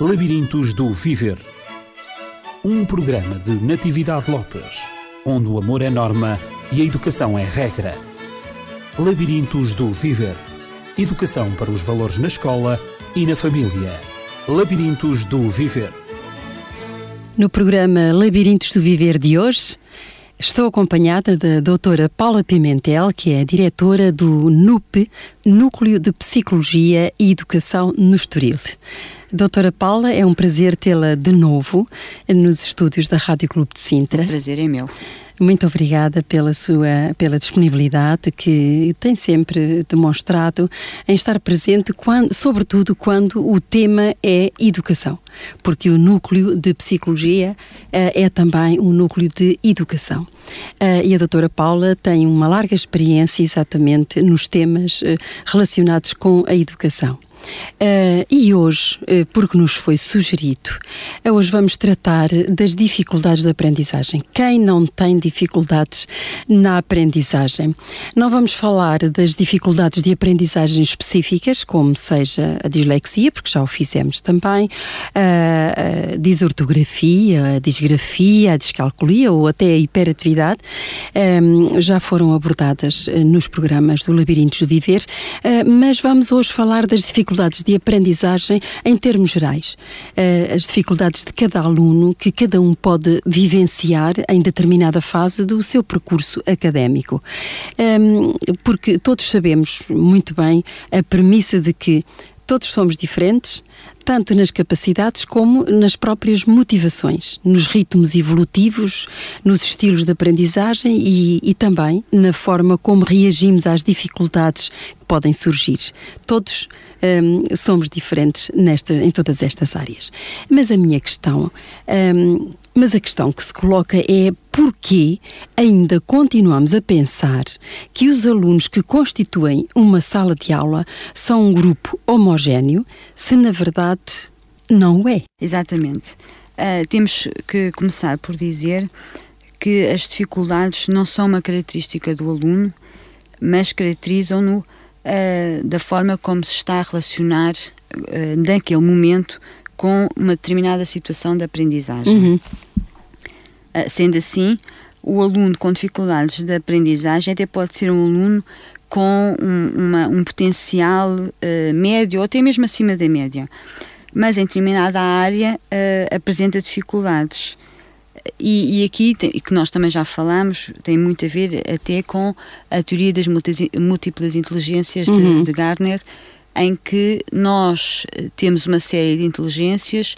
Labirintos do Viver. Um programa de Natividade Lopes, onde o amor é norma e a educação é regra. Labirintos do Viver. Educação para os valores na escola e na família. Labirintos do Viver. No programa Labirintos do Viver de hoje, estou acompanhada da doutora Paula Pimentel, que é diretora do NUP, Núcleo de Psicologia e Educação no Estoril. Doutora Paula, é um prazer tê-la de novo nos estúdios da Rádio Clube de Sintra. O prazer é meu. Muito obrigada pela sua pela disponibilidade que tem sempre demonstrado em estar presente, quando, sobretudo quando o tema é educação, porque o núcleo de psicologia uh, é também um núcleo de educação. Uh, e a doutora Paula tem uma larga experiência exatamente nos temas uh, relacionados com a educação. Uh, e hoje, uh, porque nos foi sugerido, uh, hoje vamos tratar das dificuldades da aprendizagem. Quem não tem dificuldades na aprendizagem? Não vamos falar das dificuldades de aprendizagem específicas, como seja a dislexia, porque já o fizemos também, a disortografia, a disgrafia, a descalculia ou até a hiperatividade, já foram abordadas nos programas do Labirintos do Viver, mas vamos hoje falar das dificuldades dificuldades de aprendizagem em termos gerais. Uh, as dificuldades de cada aluno que cada um pode vivenciar em determinada fase do seu percurso académico. Um, porque todos sabemos muito bem a premissa de que todos somos diferentes, tanto nas capacidades como nas próprias motivações, nos ritmos evolutivos, nos estilos de aprendizagem e, e também na forma como reagimos às dificuldades que podem surgir. Todos um, somos diferentes nesta, em todas estas áreas. Mas a minha questão, um, mas a questão que se coloca é porquê ainda continuamos a pensar que os alunos que constituem uma sala de aula são um grupo homogéneo, se na verdade não é. Exatamente. Uh, temos que começar por dizer que as dificuldades não são uma característica do aluno, mas caracterizam-no uh, da forma como se está a relacionar uh, naquele momento com uma determinada situação de aprendizagem. Uhum. Uh, sendo assim, o aluno com dificuldades de aprendizagem até pode ser um aluno com um, uma, um potencial médio ou até mesmo acima da média mas em determinada área uh, apresenta dificuldades. E, e aqui, tem, que nós também já falamos, tem muito a ver até com a teoria das múltiplas inteligências uhum. de, de Gardner, em que nós eh, temos uma série de inteligências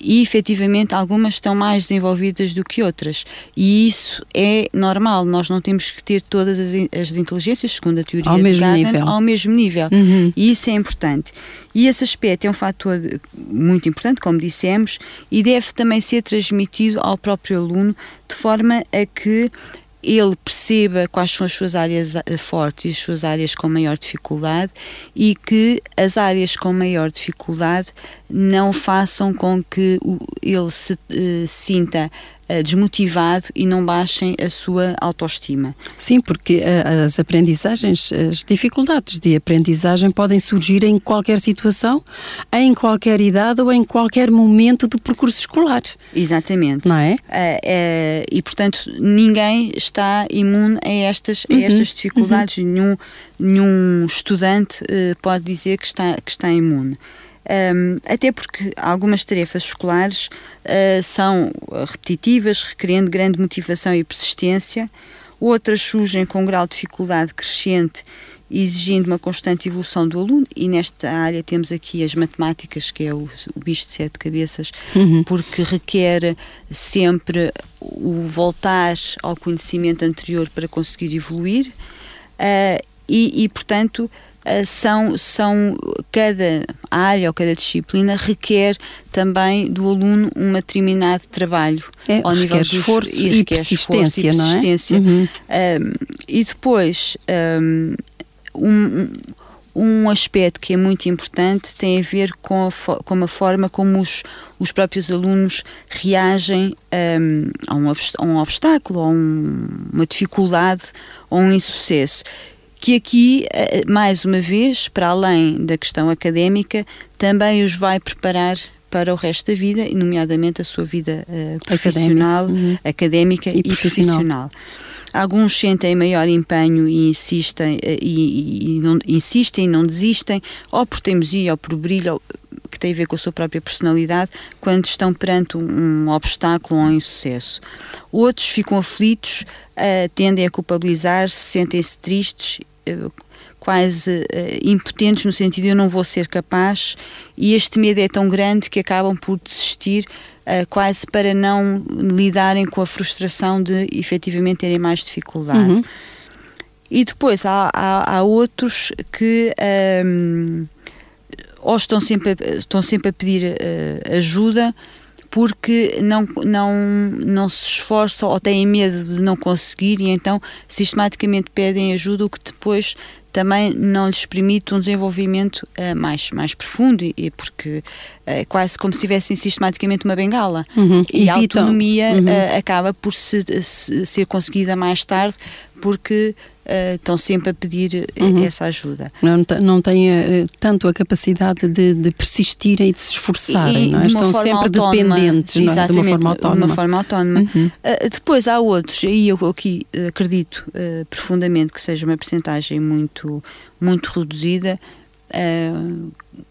e efetivamente algumas estão mais desenvolvidas do que outras. E isso é normal, nós não temos que ter todas as, as inteligências, segundo a teoria ao de mesmo Gardner, nível. ao mesmo nível. Uhum. E isso é importante. E esse aspecto é um fator muito importante, como dissemos, e deve também ser transmitido ao próprio aluno de forma a que ele perceba quais são as suas áreas eh, fortes e as suas áreas com maior dificuldade e que as áreas com maior dificuldade não façam com que ele se uh, sinta desmotivado e não baixem a sua autoestima. Sim, porque uh, as aprendizagens, as dificuldades de aprendizagem podem surgir em qualquer situação, em qualquer idade ou em qualquer momento do percurso escolar. Exatamente. Não é? e, portanto, ninguém está imune a estas, a estas uhum. dificuldades. Uhum. Nenhum, nenhum estudante pode dizer que está, que está imune. Um, até porque algumas tarefas escolares uh, são repetitivas, requerendo grande motivação e persistência, outras surgem com um grau de dificuldade crescente, exigindo uma constante evolução do aluno, e nesta área temos aqui as matemáticas, que é o, o bicho de sete cabeças, uhum. porque requer sempre o voltar ao conhecimento anterior para conseguir evoluir, uh, e, e portanto são, são cada área ou cada disciplina requer também do aluno um determinado trabalho é, ao nível de esforço e, e persistência, esforço e persistência. Não é? Uhum. Um, e depois um, um aspecto que é muito importante tem a ver com a, com a forma como os, os próprios alunos reagem um, a, um, a um obstáculo, a um, uma dificuldade ou um insucesso que aqui, eh, mais uma vez, para além da questão académica, também os vai preparar para o resto da vida, nomeadamente a sua vida uh, profissional, uhum. académica e, e profissional. profissional. Alguns sentem maior empenho e insistem, eh, e, e, não, insistem não desistem, ou por teimosia ou por brilho, que tem a ver com a sua própria personalidade, quando estão perante um, um obstáculo ou um insucesso. Outros ficam aflitos, uh, tendem a culpabilizar-se, sentem-se tristes, quase uh, impotentes no sentido de eu não vou ser capaz e este medo é tão grande que acabam por desistir uh, quase para não lidarem com a frustração de efetivamente terem mais dificuldade. Uhum. E depois há, há, há outros que um, ehm, ou estão sempre a, estão sempre a pedir ajuda porque não, não, não se esforçam ou têm medo de não conseguir e então sistematicamente pedem ajuda, o que depois também não lhes permite um desenvolvimento uh, mais, mais profundo, e, porque é uh, quase como se tivessem sistematicamente uma bengala. Uhum. E a autonomia uhum. uh, acaba por se, se, ser conseguida mais tarde, porque uh, estão sempre a pedir eh, uhum. essa ajuda. Não, não têm uh, tanto a capacidade de, de persistirem e de se esforçarem, e, não é? estão sempre autónoma, dependentes não é? de uma forma autónoma. De uma forma autónoma. Uhum. Uh, depois há outros, e eu aqui acredito profundamente que seja uma percentagem muito, muito reduzida,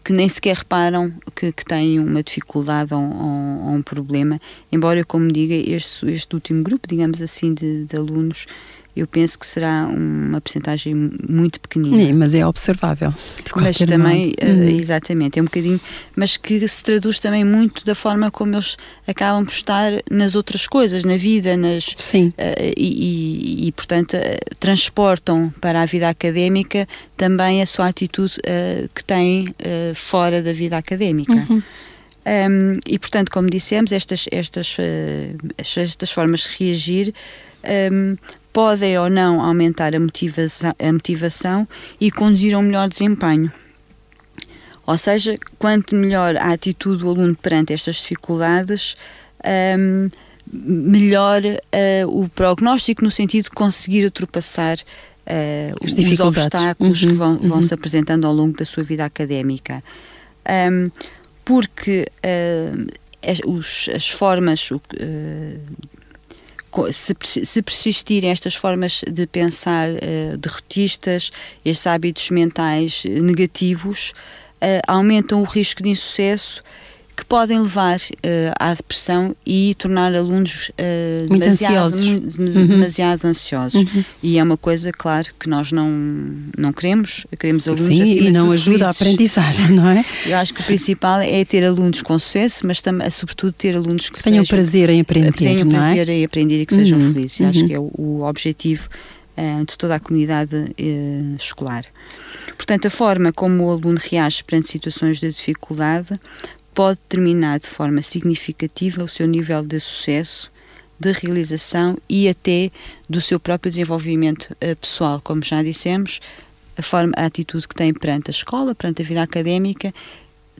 que nem sequer reparam que, que têm uma dificuldade ou, ou, ou, um problema, embora, como diga, este, este último grupo, digamos assim, de, de alunos eu penso que será uma percentagem muito pequenina. Sim, mas é observável. Mas também, uh, exatamente, é um bocadinho, mas que se traduz também muito da forma como eles acabam por estar nas outras coisas, na vida, nas. Sim. Uh, e, e, e, portanto, uh, transportam para a vida académica também a sua atitude que têm fora da vida académica. Uhum. Um, e portanto, como dissemos, estas, estas, estas formas de reagir um, podem ou não aumentar a motivação, a motivação e conduzir a um melhor desempenho. Ou seja, quanto melhor a atitude do aluno perante estas dificuldades, um, melhor uh, o prognóstico no sentido de conseguir ultrapassar uh, os obstáculos uhum, que vão, vão uhum. se apresentando ao longo da sua vida académica. Um, porque uh, as, os, as formas se, persistirem estas formas de pensar uh, derrotistas, estes hábitos mentais negativos, uh, aumentam o risco de insucesso que podem levar uh, à depressão e tornar alunos uh, Muito demasiado, ansiosos. Uhum. demasiado ansiosos. Uhum. E é uma coisa, claro, que nós não, não queremos. Queremos alunos Sim. E não ajuda felizes. a aprendizagem, não é? Eu acho que o principal é ter alunos com sucesso, mas também, sobretudo, ter alunos que tenham sejam, prazer em aprender. Tenham é? prazer em aprender e que uhum. sejam felizes. Eu acho que é o, o objetivo uh, de toda a comunidade escolar. Portanto, a forma como o aluno reage perante situações de dificuldade pode determinar de forma significativa o seu nível de sucesso, de realização e até do seu próprio desenvolvimento uh, pessoal, como já dissemos, a forma, a atitude que tem perante a escola, perante a vida académica,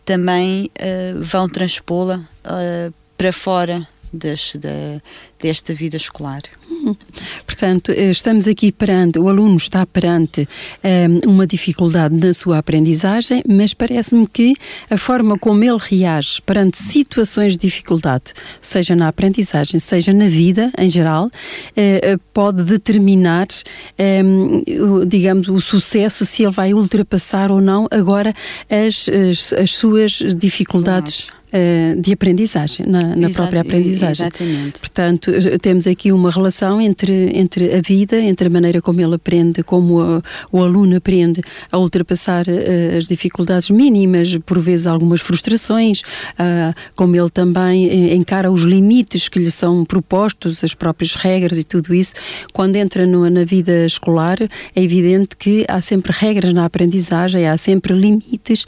também uh, vão transpô-la uh, para fora das, da, desta vida escolar. Portanto, eh, estamos aqui perante, o aluno está perante um, eh, uma dificuldade na sua aprendizagem, mas parece-me que a forma como ele reage perante situações de dificuldade, seja na aprendizagem, seja na vida em geral, uh, pode determinar, um, digamos, o sucesso, se ele vai ultrapassar ou não agora as, as, as suas dificuldades. Claro uh, de aprendizagem, na, na própria aprendizagem. Exatamente. Portanto, eh, temos aqui uma relação entre, entre a vida, entre a maneira como ele aprende, como a, o aluno aprende a ultrapassar uh, as dificuldades mínimas, por vezes algumas frustrações, uh, como ele também encara os limites que lhe são propostos, as próprias regras e tudo isso. Quando entra no, na vida escolar, é evidente que há sempre regras na aprendizagem, há sempre limites,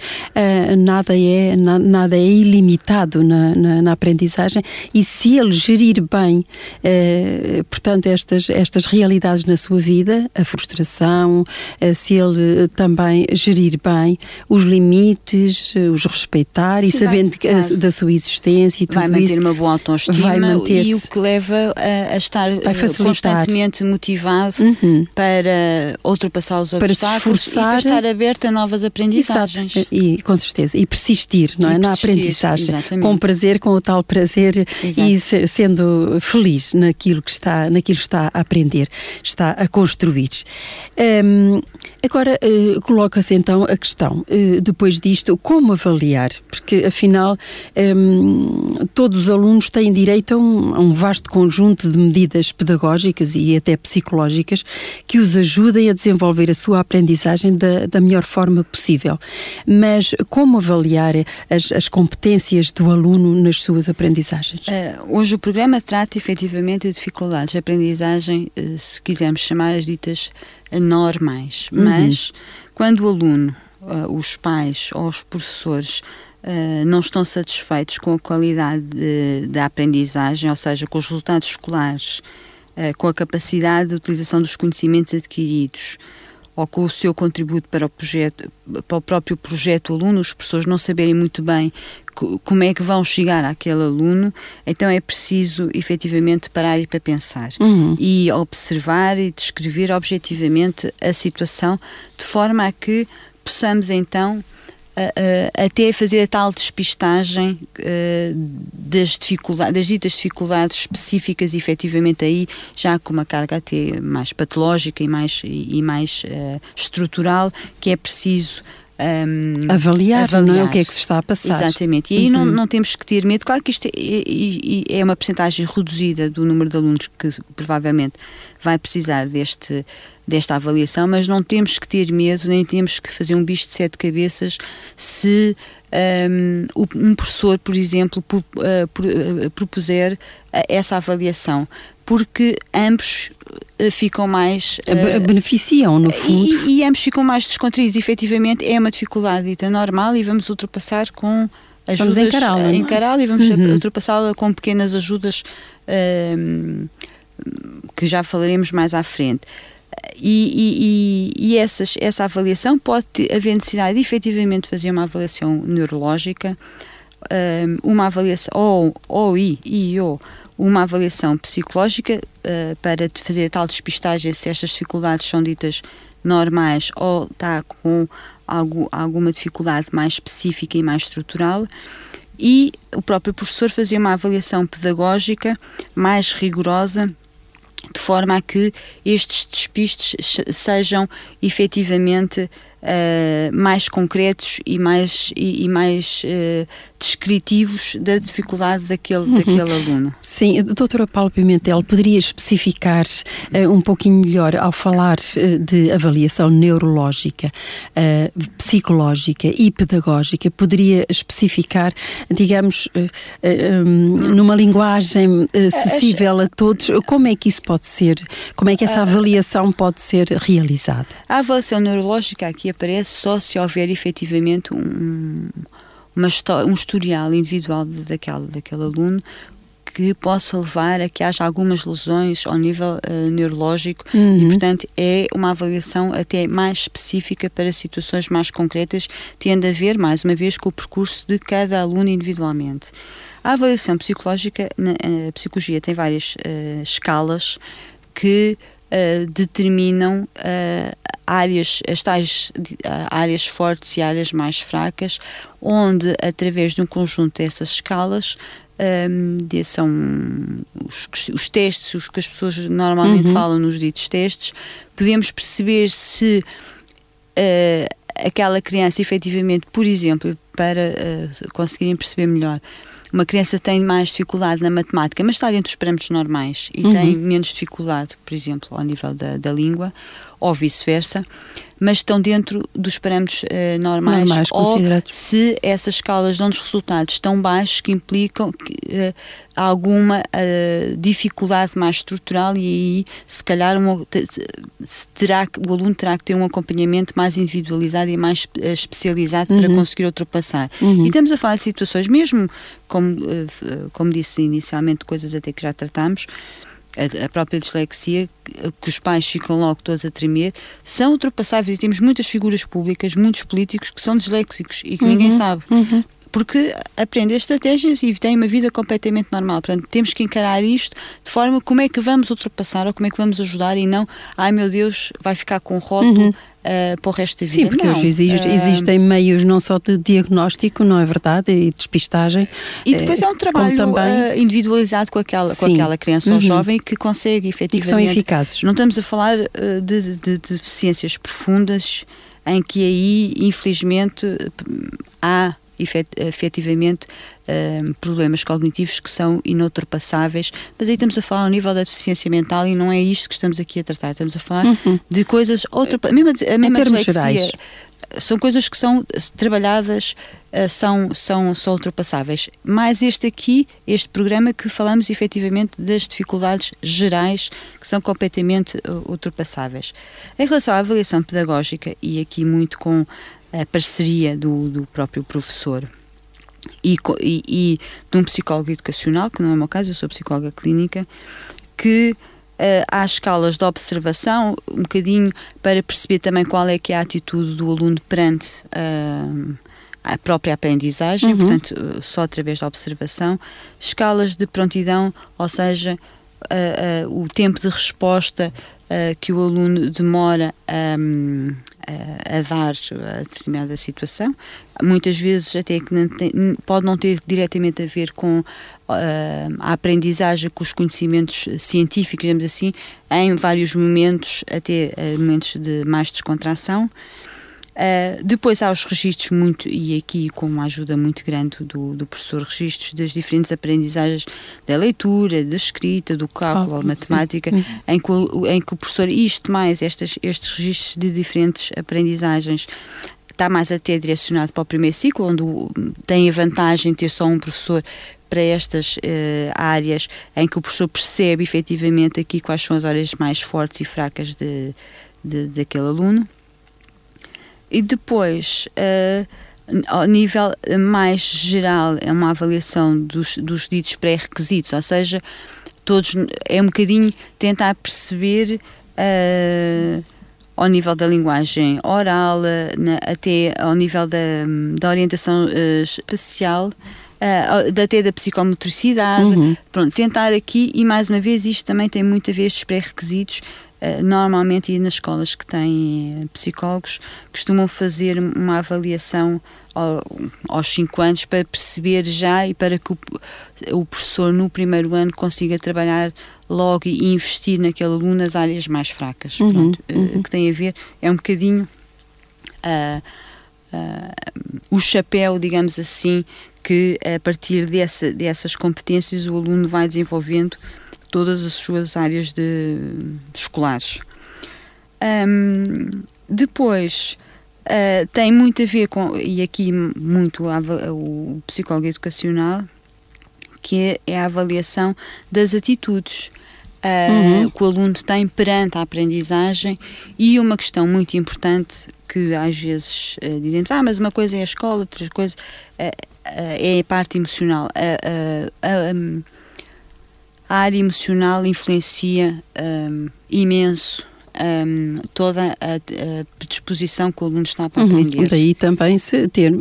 nada, é, na, nada é ilimitado limitado na, na, na aprendizagem e se ele gerir bem, eh, portanto, estas, estas realidades na sua vida, a frustração, eh, se ele também gerir bem os limites, eh, os respeitar Sim, e sabendo vai, que, da sua existência e tudo vai manter isso, uma boa autoestima vai manter e o que leva a, a estar constantemente motivado uhum. para ultrapassar os para obstáculos se esforçar, e para estar aberto a novas aprendizagens. Exato. E com certeza, e persistir, não é? Na aprendizagem Exatamente. com prazer, com o tal prazer Exato. e se, sendo feliz naquilo que está, naquilo que está a aprender, está a construir. Um, agora uh, coloca-se então a questão, uh, depois disto, como avaliar? Porque afinal um, todos os alunos têm direito a um, a um vasto conjunto de medidas pedagógicas e até psicológicas que os ajudem a desenvolver a sua aprendizagem da, da melhor forma possível. Mas como avaliar as, as competências do aluno nas suas aprendizagens? Uh, hoje o programa trata efetivamente de dificuldades de aprendizagem, uh, se quisermos chamar as ditas normais. Uhum. Mas quando o aluno, uh, os pais ou os professores não estão satisfeitos com a qualidade da aprendizagem, ou seja, com os resultados escolares, com a capacidade de utilização dos conhecimentos adquiridos, ou com o seu contributo para o projeto, para o próprio projeto aluno, os professores não saberem muito bem como é que vão chegar àquele aluno, então é preciso efetivamente parar e para pensar uhum. e observar e descrever objetivamente a situação de forma a que possamos então até fazer a tal despistagem uh, das dificuldades, das ditas dificuldades específicas, efetivamente aí já com uma carga até mais patológica e mais, e, mais uh, estrutural, que é preciso um, avaliar, avaliar, não é? O que é que se está a passar. Exatamente. E aí uhum. não, não temos que ter medo. Claro que isto é, é, é uma percentagem reduzida do número de alunos que provavelmente vai precisar deste, desta avaliação, mas não temos que ter medo, nem temos que fazer um bicho de sete cabeças se um, um professor, por exemplo, por, uh, por, uh, propuser uh, essa avaliação, porque ambos ficam mais. Beneficiam, no fundo. E, e, ambos ficam mais descontraídos. Efetivamente, é uma dificuldade dita normal e vamos ultrapassar com ajudas. Vamos encará-la. É? encará-la e vamos uhum. ultrapassá-la com pequenas ajudas que já falaremos mais à frente. E, e, e essas, essa avaliação pode haver necessidade de efetivamente fazer uma avaliação neurológica, uma avaliação, ou, ou e, e ou, uma avaliação psicológica uh, para fazer a tal despistagem se estas dificuldades são ditas normais ou está com algo, alguma dificuldade mais específica e mais estrutural. E o próprio professor fazer uma avaliação pedagógica mais rigorosa de forma a que estes despistes sejam efetivamente uh, mais concretos e mais, e, e mais uh, descritivos da dificuldade daquele, uhum. daquele aluno. Sim, doutora Paulo Pimentel, poderia especificar uh, um pouquinho melhor ao falar de avaliação neurológica, psicológica e pedagógica, poderia especificar, digamos, um, numa linguagem acessível a todos, como é que isso pode ser, como é que essa avaliação pode ser realizada? A avaliação neurológica aqui aparece só se houver efetivamente um, uma, um historial individual daquele, daquele aluno que possa levar a que haja algumas lesões ao nível uh, neurológico uhum. e, portanto, é uma avaliação até mais específica para situações mais concretas, tendo a ver, mais uma vez, com o percurso de cada aluno individualmente. A avaliação psicológica, na, a psicologia tem várias uh, escalas que uh, determinam áreas, as tais uh, áreas fortes e áreas mais fracas, onde, através de um conjunto dessas escalas, um, são os, os, testes, os que as pessoas normalmente uhum. falam nos ditos testes, podemos perceber se aquela criança efetivamente, por exemplo, para conseguirem perceber melhor, uma criança tem mais dificuldade na matemática, mas está dentro dos parâmetros normais e uhum. tem menos dificuldade, por exemplo, ao nível da, da língua, ou vice-versa, mas estão dentro dos parâmetros uh, normais, normais ou se essas escalas dão-nos resultados tão baixos que implicam que, uh, alguma uh, dificuldade mais estrutural e aí se calhar uma, terá, o aluno terá que ter um acompanhamento mais individualizado e mais especializado uhum. para conseguir ultrapassar. Uhum. E estamos a falar de situações, mesmo como, como disse inicialmente, coisas até que já tratámos, a, a, própria dislexia, que os pais ficam logo todos a tremer, são ultrapassáveis e temos muitas figuras públicas, muitos políticos que são disléxicos e que uhum, ninguém sabe. Uhum. Porque aprendem estratégias e têm uma vida completamente normal. Portanto, temos que encarar isto de forma como é que vamos ultrapassar ou como é que vamos ajudar e não, ai meu Deus, vai ficar com rótulo, uhum. Uh, para o resto da vida. Sim, porque não. hoje existe, existem meios não só de diagnóstico, não é verdade, e despistagem. E depois é um trabalho também... individualizado com aquela, com aquela criança uhum. ou jovem que consegue efetivamente. E que são eficazes. Não estamos a falar de, de, de deficiências profundas em que aí, infelizmente, há efetivamente uh, problemas cognitivos que são inultrapassáveis, mas aí estamos a falar ao nível da deficiência mental e não é isto que estamos aqui a tratar, estamos a falar uhum. de coisas, outra, a mesma, a mesma em termos gerais são coisas que são trabalhadas, uh, são, são, são ultrapassáveis. Mais este aqui, este programa que falamos efetivamente das dificuldades gerais que são completamente uh, ultrapassáveis. Em relação à avaliação pedagógica, e aqui muito com a parceria do, do próprio professor e, e, e, de um psicólogo educacional, que não é o meu caso, eu sou psicóloga clínica, que uh, há escalas de observação, um bocadinho para perceber também qual é que é a atitude do aluno perante uh, a própria aprendizagem, uhum. portanto, uh, só através da observação, escalas de prontidão, ou seja, o tempo de resposta que o aluno demora um, a, a dar a determinada situação. Muitas vezes até que não tem, pode não ter diretamente a ver com uh, a aprendizagem, com os conhecimentos científicos, digamos assim, em vários momentos, até uh, momentos de mais descontração. Uh, depois há os registros muito, e aqui com uma ajuda muito grande do, do professor, registros das diferentes aprendizagens da leitura, da escrita, do cálculo, oh, matemática, em que, o, em que o professor, isto mais, estes, estes registros de diferentes aprendizagens, está mais até direcionado para o primeiro ciclo, onde tem a vantagem de ter só um professor para estas uh, áreas em que o professor percebe efetivamente aqui quais são as áreas mais fortes e fracas de, de daquele aluno. E depois, uh, ao nível mais geral, é uma avaliação dos, dos ditos pré-requisitos, ou seja, todos é um bocadinho tentar perceber uh, ao nível da linguagem oral, na, até ao nível da, da orientação uh, espacial, uh, até da psicomotricidade, uhum. pronto, tentar aqui, e mais uma vez isto também tem muito a ver estes pré-requisitos, eh, normalmente e nas escolas que têm eh, psicólogos costumam fazer uma avaliação aos 5 anos para perceber já e para que o, o, professor no primeiro ano consiga trabalhar logo e investir naquele aluno nas áreas mais fracas. Uhum, Pronto, eh, uhum. que tem a ver, é um bocadinho uh, uh, o chapéu, digamos assim, que a partir dessa, dessas competências o aluno vai desenvolvendo todas as suas áreas de, de escolares. Um, depois uh, tem muito a ver com, e aqui muito a, o psicólogo educacional, que é, é a avaliação das atitudes. Uh, uhum. que o aluno tem perante a aprendizagem e uma questão muito importante que às vezes uh, dizemos, ah, mas uma coisa é a escola, outra coisa uh, é a parte emocional. Um, a área emocional influencia um, imenso um, toda a, a, predisposição que o aluno está para uhum. aprender. Daí também se ter,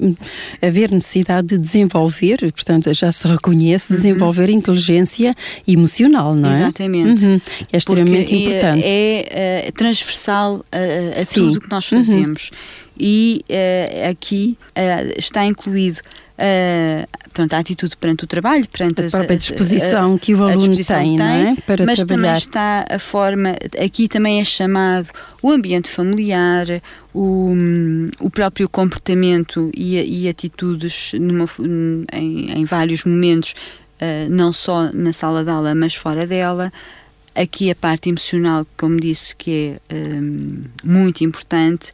haver necessidade de desenvolver, portanto já se reconhece, uhum. desenvolver uhum. inteligência emocional, não é? Exatamente. Uhum. É extremamente Porque importante. É, é, é transversal a, a tudo o que nós fazemos. Uhum. E uh, aqui uh, está incluído uh, pronto, a atitude perante o trabalho, perante a própria disposição a, a, que o aluno tem, tem não é? para mas trabalhar. também está a forma, aqui também é chamado o ambiente familiar, o, o próprio comportamento e, e atitudes numa, em, em, vários momentos, uh, não só na sala de aula, mas fora dela. Aqui a parte emocional, como disse, que é um, muito importante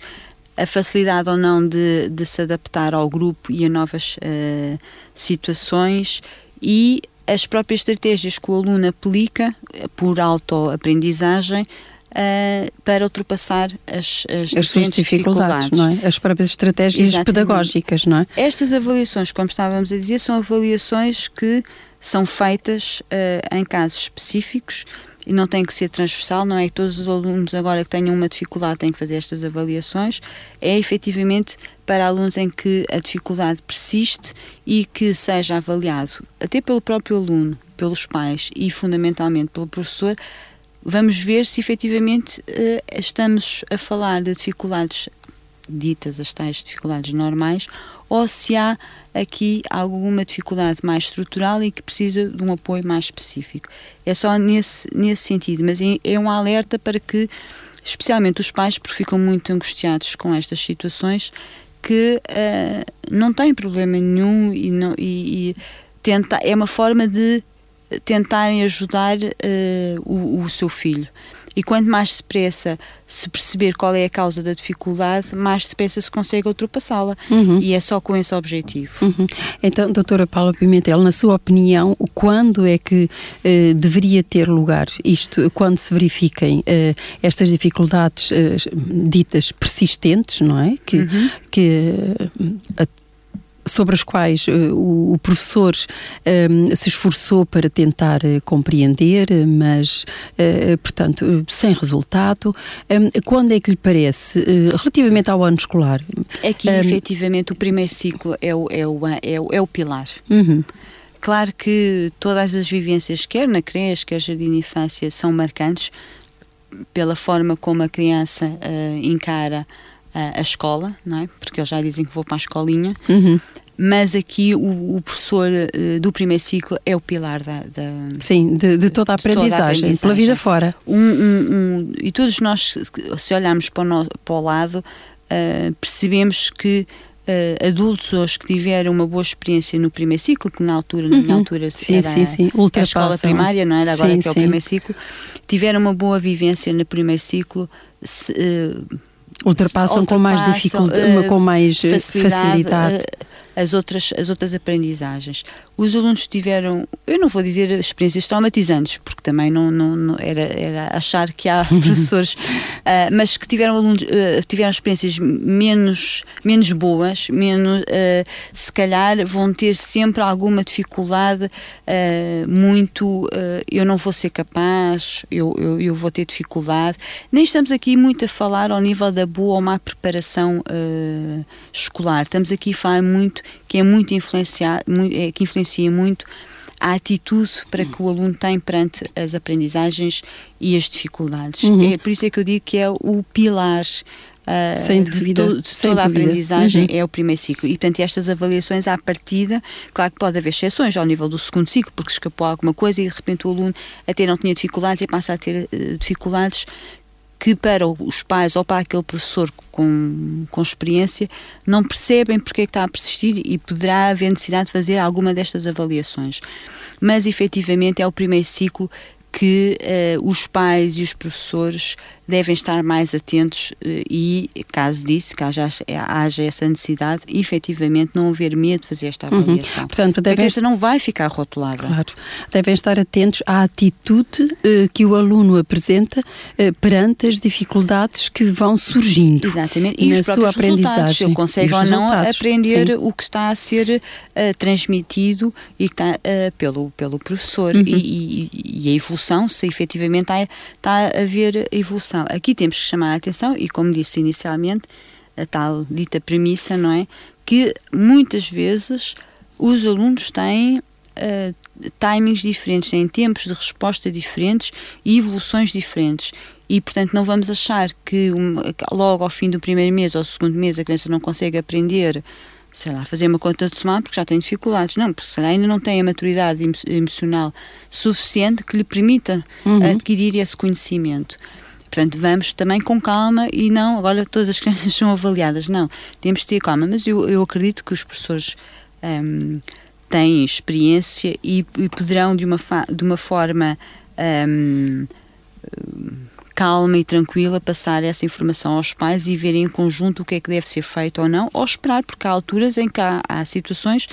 a facilidade ou não de, de se adaptar ao grupo e a novas uh, situações e as próprias estratégias que o aluno aplica eh, por autoaprendizagem uh, para ultrapassar as, as, as diferentes dificuldades. dificuldades. É? As próprias estratégias Exatamente. pedagógicas, não é? Estas avaliações, como estávamos a dizer, são avaliações que são feitas uh, em casos específicos e não tem que ser transversal, não é? Que todos os alunos agora que tenham uma dificuldade têm que fazer estas avaliações, é efetivamente para alunos em que a dificuldade persiste e que seja avaliado. Até pelo próprio aluno, pelos pais e fundamentalmente pelo professor vamos ver se efetivamente uh, estamos a falar de dificuldades ditas as tais dificuldades normais ou se há aqui alguma dificuldade mais estrutural e que precisa de um apoio mais específico. É só nesse, nesse sentido, mas é, é um alerta para que, especialmente os pais, porque ficam muito angustiados com estas situações, que uh, não têm problema nenhum e, não, e, e tenta, é uma forma de tentarem ajudar uh, o, o, seu filho. E quanto mais depressa se perceber qual é a causa da dificuldade, mais depressa se consegue ultrapassá-la. Uhum. E é só com esse objetivo. Uhum. Então, doutora Paula Pimentel, na sua opinião, quando é que eh, deveria ter lugar isto, quando se verifiquem eh, estas dificuldades eh, ditas persistentes, não é? Que, uhum. que sobre as quais uh, o, o, professor um, ehm, se esforçou para tentar uh, compreender, mas, uh, portanto, sem resultado. Um, ehm, quando é que lhe parece, relativamente ao ano escolar? É que, um, ehm, efetivamente, o primeiro ciclo é o, é o, é o, é o pilar. Uhum. Claro que todas as vivências, quer na creche, quer jardim de infância, são marcantes pela forma como a criança encara a, a, escola, não é? Porque eles já dizem que vou para a escolinha. Uhum. Mas aqui o, o professor uh, do primeiro ciclo é o pilar da. da Sim, de, de, toda a aprendizagem, toda a aprendizagem, pela vida fora. Um, um, um, e todos nós, se olharmos para o, no, para o lado, uh, percebemos que uh, adultos hoje que tiveram uma boa experiência no primeiro ciclo, que na altura, uhum. na altura sim, era sim, sim. a escola primária, não era agora sim, que é o primeiro ciclo, tiveram uma boa vivência no primeiro ciclo. Se, ultrapassam, ultrapassam com mais dificuldade, uh, com mais facilidade. facilidade. Uh, as outras, as outras aprendizagens. Os alunos tiveram, eu não vou dizer experiências traumatizantes, porque também não, não, não era, era achar que há professores, uh, mas que tiveram, alunos, uh, tiveram experiências menos, menos boas, menos, uh, se calhar vão ter sempre alguma dificuldade, muito, eu não vou ser capaz, eu, eu, eu, vou ter dificuldade. Nem estamos aqui muito a falar ao nível da boa ou má preparação escolar, estamos aqui a falar muito que é muito influenciado, é, que influencia muito a atitude para que o aluno tem perante as aprendizagens e as dificuldades. Uhum. É por isso é que eu digo que é o pilar Uh, Sem dúvida. To, Sem toda dúvida. a aprendizagem uhum. é o primeiro ciclo. E, portanto, estas avaliações à partida, claro que pode haver exceções ao nível do segundo ciclo, porque escapou alguma coisa e de repente o aluno até não tinha dificuldades e passa a ter uh, dificuldades que para os pais ou para aquele professor com, com experiência não percebem porque é que está a persistir e poderá haver necessidade de fazer alguma destas avaliações. Mas efetivamente é o primeiro ciclo que uh, os pais e os professores devem estar mais atentos uh, e, caso disso, caso haja, essa necessidade, efetivamente não haver medo de fazer esta uhum. avaliação. Uhum. Portanto, devem... esta não vai ficar rotulada. Claro. Devem estar atentos à atitude uh, que o aluno apresenta perante as dificuldades que vão surgindo. Exatamente. E na os sua aprendizagem. Se ele consegue ou não aprender Sim. o que está a ser transmitido e está, pelo, pelo professor uhum. e, e, e a evolução se efetivamente está a haver evolução. Aqui temos que chamar a atenção, e como disse inicialmente, a tal dita premissa, não é? Que muitas vezes os alunos têm uh, timings diferentes, têm tempos de resposta diferentes e evoluções diferentes. E, portanto, não vamos achar que logo ao fim do primeiro mês ou segundo mês a criança não consegue aprender sei lá, fazer uma conta de somar porque já tem dificuldades. Não, porque se ainda não tem a maturidade emocional suficiente que lhe permita uhum. adquirir esse conhecimento. Portanto, vamos também com calma e não, agora todas as crianças são avaliadas. Não, temos de ter calma. Mas eu, eu acredito que os professores um, têm experiência e, e, poderão, de uma, de uma forma. Um, calma e tranquila passar essa informação aos pais e verem em conjunto o que é que deve ser feito ou não, ou esperar, porque há alturas em que há, há situações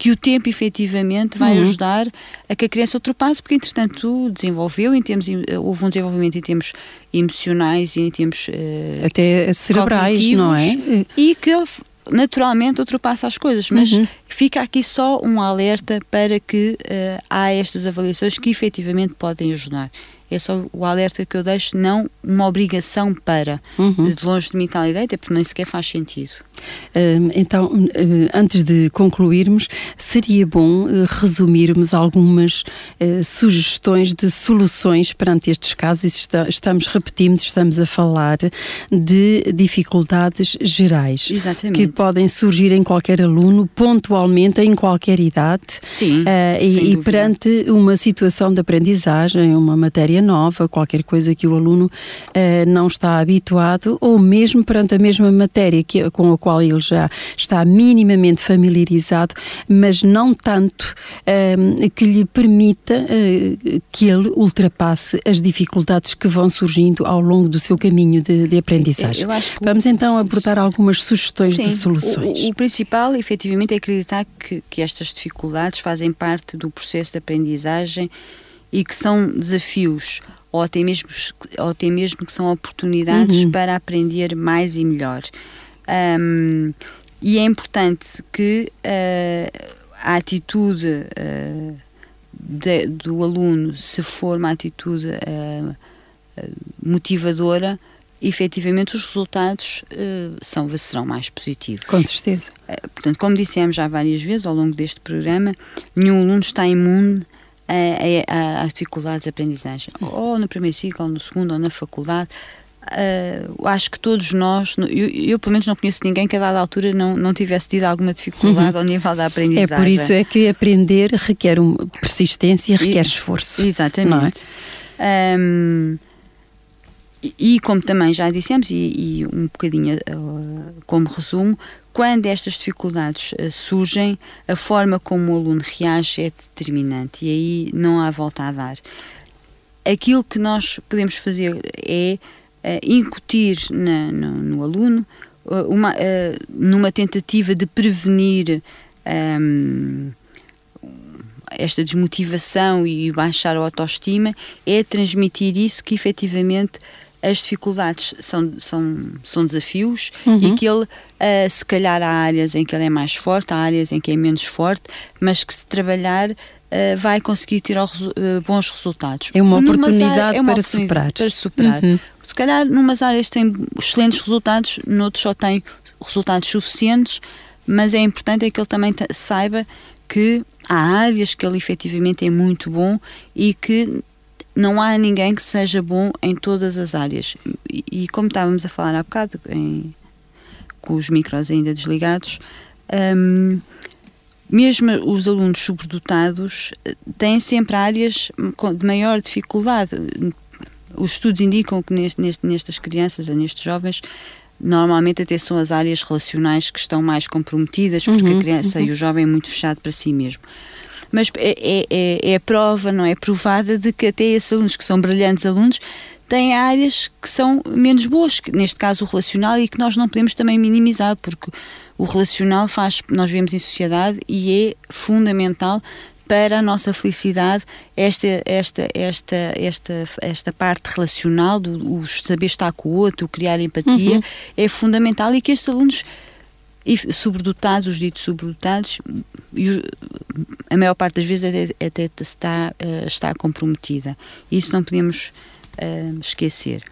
que o tempo efetivamente vai uhum. ajudar a que a criança ultrapasse, porque entretanto desenvolveu, em termos, houve um desenvolvimento em termos emocionais e em termos uh, até cerebrais, não é? E que naturalmente ultrapassa as coisas, mas uhum. fica aqui só um alerta para que uh, há estas avaliações que efetivamente podem ajudar é só o alerta que eu deixo, não uma obrigação para. Uhum. De longe de mim tal ideia, porque nem sequer faz sentido. Então, eh, antes de concluirmos, seria bom eh, resumirmos algumas eh, sugestões de soluções perante estes casos. Estamos, repetimos, estamos a falar de dificuldades gerais Exatamente. que podem surgir em qualquer aluno, pontualmente, em qualquer idade. Sim. e, e perante uma situação de aprendizagem, uma matéria nova, qualquer coisa que o aluno não está habituado, ou mesmo perante a mesma matéria que, com a qual ele já está minimamente familiarizado, mas não tanto uh, que lhe permita uh, que ele ultrapasse as dificuldades que vão surgindo ao longo do seu caminho de, de aprendizagem. Vamos então abordar algumas sugestões sim, de soluções. O, o, principal, efetivamente, é acreditar que, que estas dificuldades fazem parte do processo de aprendizagem e que são desafios ou até mesmo, ou até mesmo que são oportunidades uhum. para aprender mais e melhor. Um, e é importante que uh, a atitude uh, de, do aluno, se for uma atitude uh, motivadora, efetivamente os resultados são, serão mais positivos. Com certeza. portanto, como dissemos já várias vezes ao longo deste programa, nenhum aluno está imune a dificuldades de aprendizagem, ou no primeiro ciclo, ou no segundo, ou na faculdade. Uh, acho que todos nós, eu, eu, pelo menos não conheço ninguém que a dada altura não, não tivesse tido alguma dificuldade uhum. ao nível da aprendizagem. É por isso é que aprender requer persistência, requer e, esforço. Exatamente. É? Um, e, e, como também já dissemos, e, e um bocadinho uh, como resumo, quando estas dificuldades uh, surgem, a forma como o aluno reage é determinante e aí não há volta a dar. Aquilo que nós podemos fazer é uh, incutir na, no, no, aluno uma, numa tentativa de prevenir um, esta desmotivação e baixar a autoestima é transmitir isso que efetivamente as dificuldades são, são, são desafios uhum. e que ele, uh, se calhar, há áreas em que ele é mais forte, há áreas em que é menos forte, mas que se trabalhar uh, vai conseguir tirar uh, bons resultados. É uma oportunidade, é uma para, oportunidade superar. para superar. Uhum se calhar numas áreas tem excelentes resultados, noutros só tem resultados suficientes, mas é importante é que ele também saiba que há áreas que ele efetivamente é muito bom e que não há ninguém que seja bom em todas as áreas. E, e como estávamos a falar há bocado, em, com os micros ainda desligados, um, mesmo os alunos sobredotados eh, têm sempre áreas de maior dificuldade os estudos indicam que neste, neste, nestas crianças nestes jovens normalmente até são as áreas relacionais que estão mais comprometidas porque uhum, a criança uhum. e o jovem é muito fechado para si mesmo mas é, é, é, é a prova, não é provada de que até esses alunos que são brilhantes alunos têm áreas que são menos boas, neste caso o relacional, e que nós não podemos também minimizar, porque o relacional faz, nós vivemos em sociedade e é fundamental para a nossa felicidade esta, esta, esta, esta, esta parte relacional, do o saber estar com o outro, o criar empatia, uhum. é fundamental e que estes alunos e sobredotados, os ditos sobredotados, a maior parte das vezes até, até está, uh, está comprometida. Isso não podemos uh, esquecer.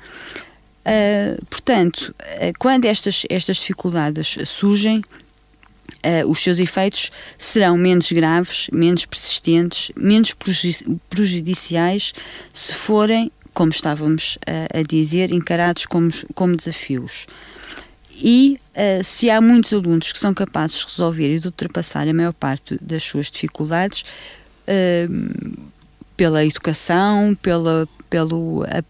Uh, portanto, quando estas, estas dificuldades surgem, os seus efeitos serão menos graves, menos persistentes, menos prejudiciais se forem, como estávamos a dizer, encarados como, como desafios. E uh, se há muitos alunos que são capazes de resolver e de ultrapassar a maior parte das suas dificuldades, pela educação, pela, pelo, a,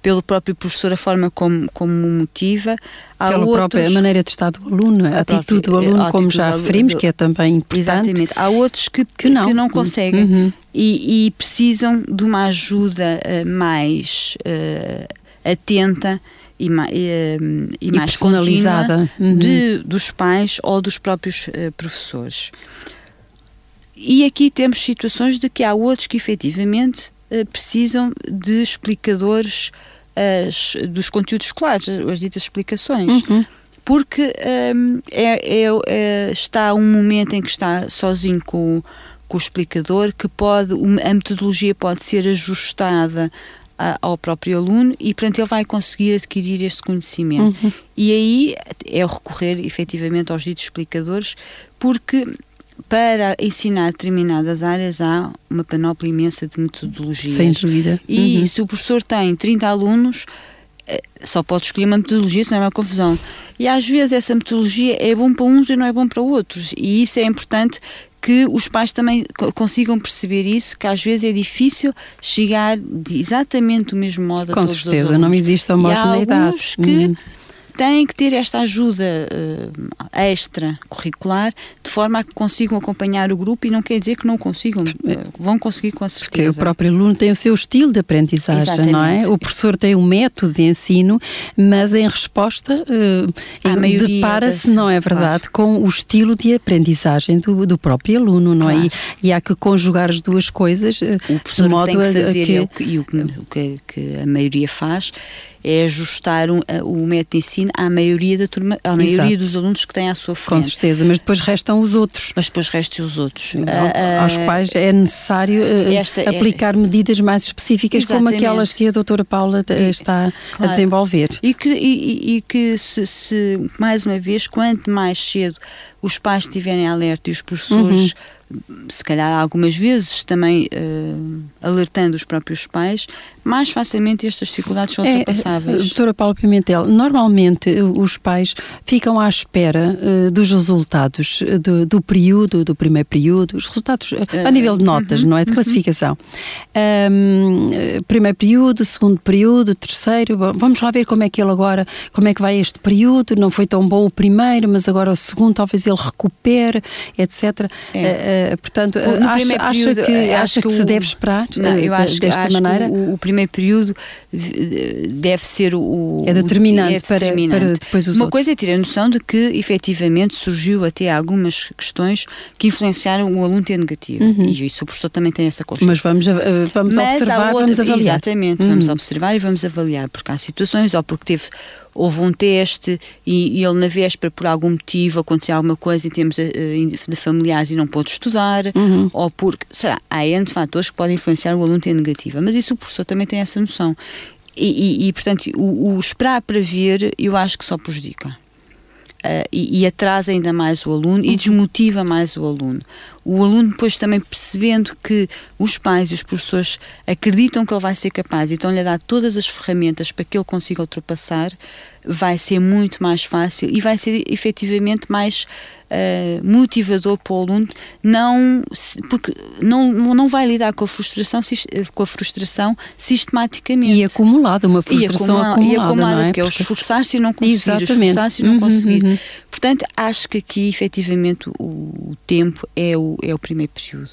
pelo próprio professor, a forma como, como o motiva. Há Pela outros, própria maneira de estar do aluno, a, a atitude do aluno, a como já referimos, do, que é também importante. Exatamente. Há outros que, que, não. que não conseguem uhum. e, e, precisam de uma ajuda uh, mais uh, atenta e, uh, e, e mais personalizada uhum. de, dos pais ou dos próprios professores. E aqui temos situações de que há outros que efetivamente uh, precisam de explicadores as, dos conteúdos escolares, as ditas explicações. Uhum. Porque um, ehm, é, é, é, está um momento em que está sozinho com, com o explicador, que pode, a metodologia pode ser ajustada ao próprio aluno e, portanto, ele vai conseguir adquirir este conhecimento. Uhum. E aí é recorrer efetivamente aos ditos explicadores, porque para ensinar determinadas áreas há uma panóplia imensa de metodologias. Sem dúvida. E uhum. se o professor tem 30 alunos, eh, só pode escolher uma metodologia, senão é uma confusão. E às vezes essa metodologia é bom para uns e não é bom para outros. E isso é importante que os pais também consigam perceber isso, que às vezes é difícil chegar de exatamente o mesmo modo Com a todos certeza, não existe homogeneidade. E há alguns que uhum têm que ter esta ajuda uh, extra curricular de forma a que consigam acompanhar o grupo e não quer dizer que não consigam, uh, vão conseguir com certeza. Porque o próprio aluno tem o seu estilo de aprendizagem, Exatamente. não é? O professor tem um método de ensino, mas em resposta uh, depara-se, não é verdade, claro. com o estilo de aprendizagem do, do próprio aluno, não claro. é? E, e, há que conjugar as duas coisas o professor de modo tem que fazer, a, que, e o, o que, que a maioria faz é ajustar um, o método de ensino à maioria da turma, à maioria dos alunos que têm à sua frente. Com certeza, mas depois restam os outros. Mas depois restam os outros. Uh, aos quais é necessário uh, esta, é aplicar é, medidas mais específicas exatamente. como aquelas que a doutora Paula e, está claro. a desenvolver. E que, e, e que se, se, mais uma vez, quanto mais cedo os pais estiverem alerta e os professores, uhum. Se calhar algumas vezes também uh, alertando os próprios pais, mais facilmente estas dificuldades são é, ultrapassáveis. Doutora Paula Pimentel, normalmente eh, os pais ficam à espera uh, dos resultados do, do, período, do primeiro período, os resultados a nível de notas, uhum, não é? De uhum. classificação. Um, primeiro período, segundo período, terceiro, vamos lá ver como é que ele agora, como é que vai este período, não foi tão bom o primeiro, mas agora o segundo talvez ele recupere, etc. É. Uh, uh, portanto, o, acha, acha, que, acha que, que se deve esperar não, eu acho, desta acho maneira? O, o, primeiro período deve ser o. É determinante, é determinante. Para, para, depois os Uma outros. coisa é ter a noção de que efetivamente surgiu até algumas questões que influenciaram o aluno ter negativo. Uhum. E isso o professor também tem essa consciência. Mas vamos, vamos Mas observar, outra, vamos avaliar. Exatamente, uhum. vamos observar e vamos avaliar, porque há situações, ou porque teve houve um teste e, e, ele na véspera por algum motivo aconteceu alguma coisa em termos uh, de familiares e não pôde estudar, uhum. ou porque, será, há N fatores que podem influenciar o aluno ter negativa, mas isso o professor também tem essa noção. E, e, e portanto, o, o esperar para ver, eu acho que só prejudica. Uh, e, e, atrasa ainda mais o aluno e uhum. desmotiva mais o aluno. O aluno, depois, também percebendo que os pais e os professores acreditam que ele vai ser capaz e estão-lhe a dar todas as ferramentas para que ele consiga ultrapassar, vai ser muito mais fácil e vai ser efetivamente mais uh, motivador para o aluno, não, porque não, não vai lidar com a frustração, com a frustração sistematicamente. E acumulada, uma frustração e acumula, acumulada. E acumulada, é? que é o esforçar-se e não conseguir, esforçar-se e não uhum, conseguir. Uhum. Portanto, acho que aqui efetivamente o, o tempo é o, é o primeiro período.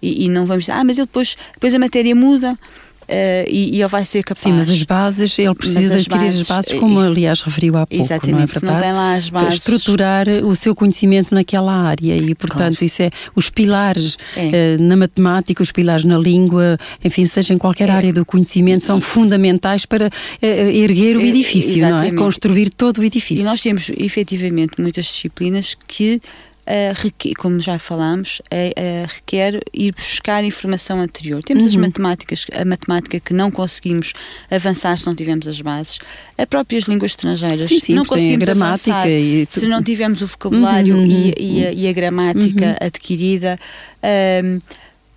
E, e, não vamos dizer, ah, mas ele depois, depois a matéria muda. Uh, e, e, ele vai ser capaz. Sim, mas as bases, ele precisa de adquirir bases, as bases, como aliás referiu há pouco. Exatamente, não é se não tem lá as bases. Estruturar o seu conhecimento naquela área e, portanto, claro. isso é os pilares é. uh, na matemática, os pilares na língua, enfim, seja em qualquer é. área do conhecimento, são fundamentais para uh, erguer o edifício, não é? Construir todo o edifício. E nós temos efetivamente muitas disciplinas que uh, como já falámos, uh, requer ir buscar informação anterior. Temos uhum. as matemáticas, a matemática que não conseguimos avançar se não tivermos as bases, as próprias línguas estrangeiras sim, sim, não conseguimos avançar e... se não tivermos o vocabulário uhum. e, e, a, e, a, gramática uhum. adquirida.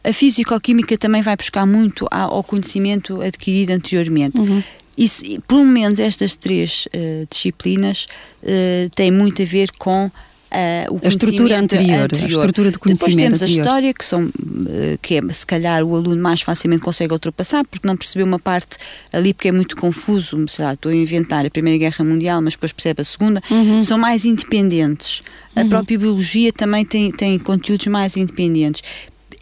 A físico-química também vai buscar muito ao conhecimento adquirido anteriormente. Uhum. E, pelo menos estas três uh, disciplinas uh, têm muito a ver com Uh, a estrutura anterior, anterior, a estrutura do conhecimento Depois temos anterior. a história, que, são, uh, que é, se calhar o aluno mais facilmente consegue ultrapassar, porque não percebeu uma parte ali, porque é muito confuso, sei lá, estou a inventar a Primeira Guerra Mundial, mas depois percebe a Segunda, uhum. são mais independentes. A uhum. própria biologia também tem, tem conteúdos mais independentes.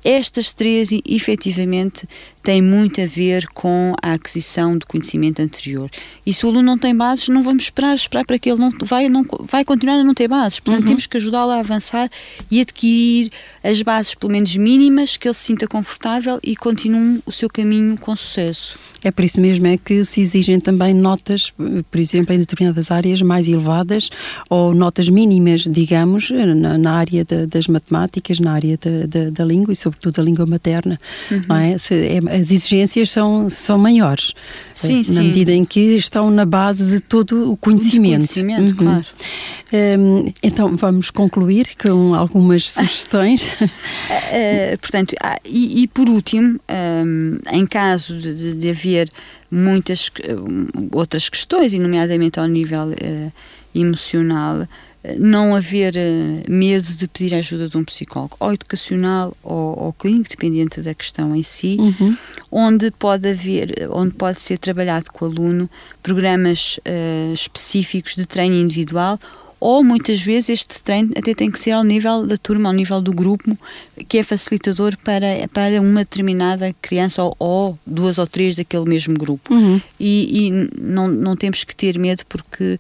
Estas três, efetivamente, têm muito a ver com a aquisição do conhecimento anterior. E se o aluno não tem bases, não vamos esperar, esperar para que ele não vai, não, vai continuar a não ter bases. Portanto, uhum. temos que ajudá-lo a avançar e adquirir as bases, pelo menos mínimas, que ele se sinta confortável e continue o seu caminho com sucesso. É por isso mesmo é que se exigem também notas, por exemplo, em determinadas áreas mais elevadas ou notas mínimas, digamos, na, na área de, das matemáticas, na área de, de, da língua e sobretudo da língua materna. Uhum. Não é? É as exigências são, são maiores. Sim, na sim. medida em que estão na base de todo o conhecimento. Conhecimento, uhum. claro. Um, então vamos concluir com algumas sugestões. uh, portanto, ah, e, e, por último, um, em caso de, de haver muitas outras questões, e nomeadamente ao nível uh, emocional, não haver medo de pedir a ajuda de um psicólogo, ou educacional ou, ou clínico, dependente da questão em si, uhum. onde pode haver, onde pode ser trabalhado com o aluno programas uh, específicos de treino individual ou muitas vezes este treino até tem que ser ao nível da turma, ao nível do grupo, que é facilitador para, para uma determinada criança ou, ou duas ou três daquele mesmo grupo. Uhum. E, e, não, não temos que ter medo porque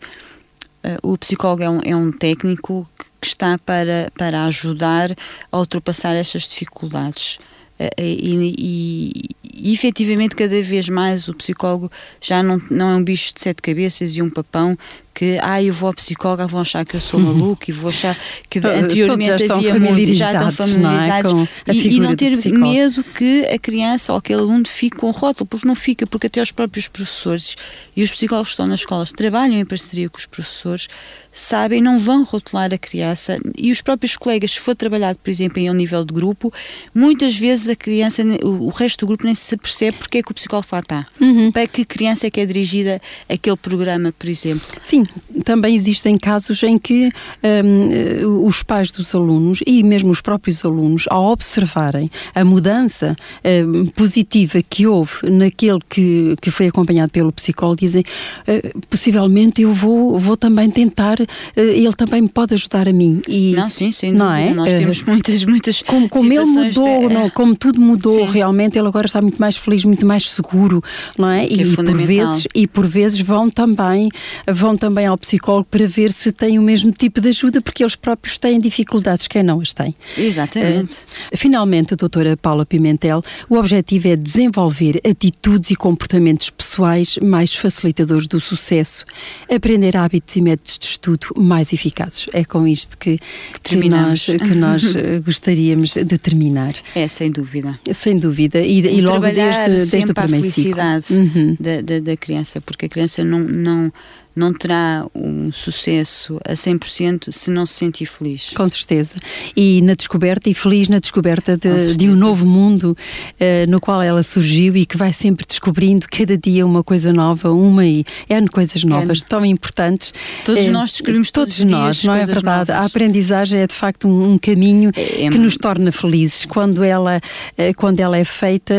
o psicólogo é um, é um técnico que está para, para ajudar a ultrapassar estas dificuldades. Uh, e, e, e efetivamente cada vez mais o psicólogo já não, não é um bicho de sete cabeças e um papão que ah, eu vou ao psicólogo, vão achar que eu sou maluco e vou achar que anteriormente já havia muito, já estão familiarizados é? e, e, não ter medo que a criança ou aquele aluno fique com rótulo, porque não fica, porque até os próprios professores e os psicólogos que estão nas escolas trabalham em parceria com os professores, sabem, não vão rotular a criança e os próprios colegas, se for trabalhado, por exemplo, em um nível de grupo, muitas vezes a criança, o, o resto do grupo nem se percebe porque é que o psicólogo lá está. Uhum. Para que criança é que é dirigida aquele programa, por exemplo. Sim, também existem casos em que um, os pais dos alunos e mesmo os próprios alunos, ao observarem a mudança um, positiva que houve naquele que, que foi acompanhado pelo psicólogo, dizem uh, possivelmente eu vou, vou também tentar, uh, ele também me pode ajudar a mim. E, não, sim, sim. Não é? Nós temos muitas, muitas. Como, como ele mudou, de... não, como tudo mudou sim. realmente, ele agora está muito mais feliz, muito mais seguro, não é? Que é e, é por vezes e por vezes vão também vão também ao psicólogo para ver se tem o mesmo tipo de ajuda, porque eles próprios têm dificuldades, quem não as tem. Exatamente. Uh, finalmente, a doutora Paula Pimentel, o objetivo é desenvolver atitudes e comportamentos pessoais mais facilitadores do sucesso, aprender hábitos e métodos de estudo mais eficazes. É com isto que, que, que nós, que nós eh, gostaríamos de terminar. É, sem dúvida. Sem dúvida. E, e logo desde, desde o primeiro a felicidade uhum. da, da, da criança, porque a criança não, não não terá um sucesso a 100% se não se sentir feliz. Com certeza. E na descoberta, e feliz na descoberta de, de um novo mundo uh, no qual ela surgiu e que vai sempre descobrindo cada dia uma coisa nova, uma e N coisas novas, N. tão importantes. Todos uh, nós descobrimos todos, todos nós, não é verdade? Novas. A aprendizagem é de facto um, um caminho é, é que nos torna felizes quando ela, uh, quando ela é feita,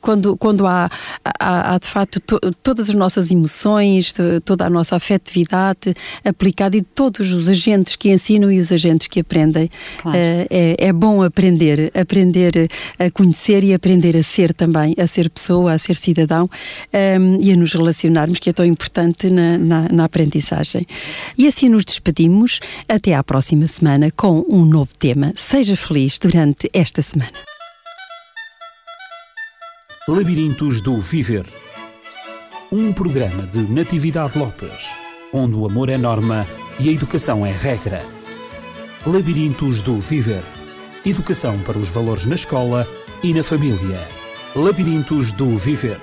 quando, quando há, há, há de facto to, todas as nossas emoções, toda a nossa afetividade aplicada e de todos os agentes que ensinam e os agentes que aprendem. Claro. Uh, é, é, bom aprender, aprender a conhecer e aprender a ser também, a ser pessoa, a ser cidadão um, ehm, e a nos relacionarmos, que é tão importante na, na, na aprendizagem. E assim nos despedimos. Até à próxima semana com um novo tema. Seja feliz durante esta semana. Labirintos do Viver um programa de Natividade Lopes, onde o amor é norma e a educação é regra. Labirintos do Viver Educação para os valores na escola e na família. Labirintos do Viver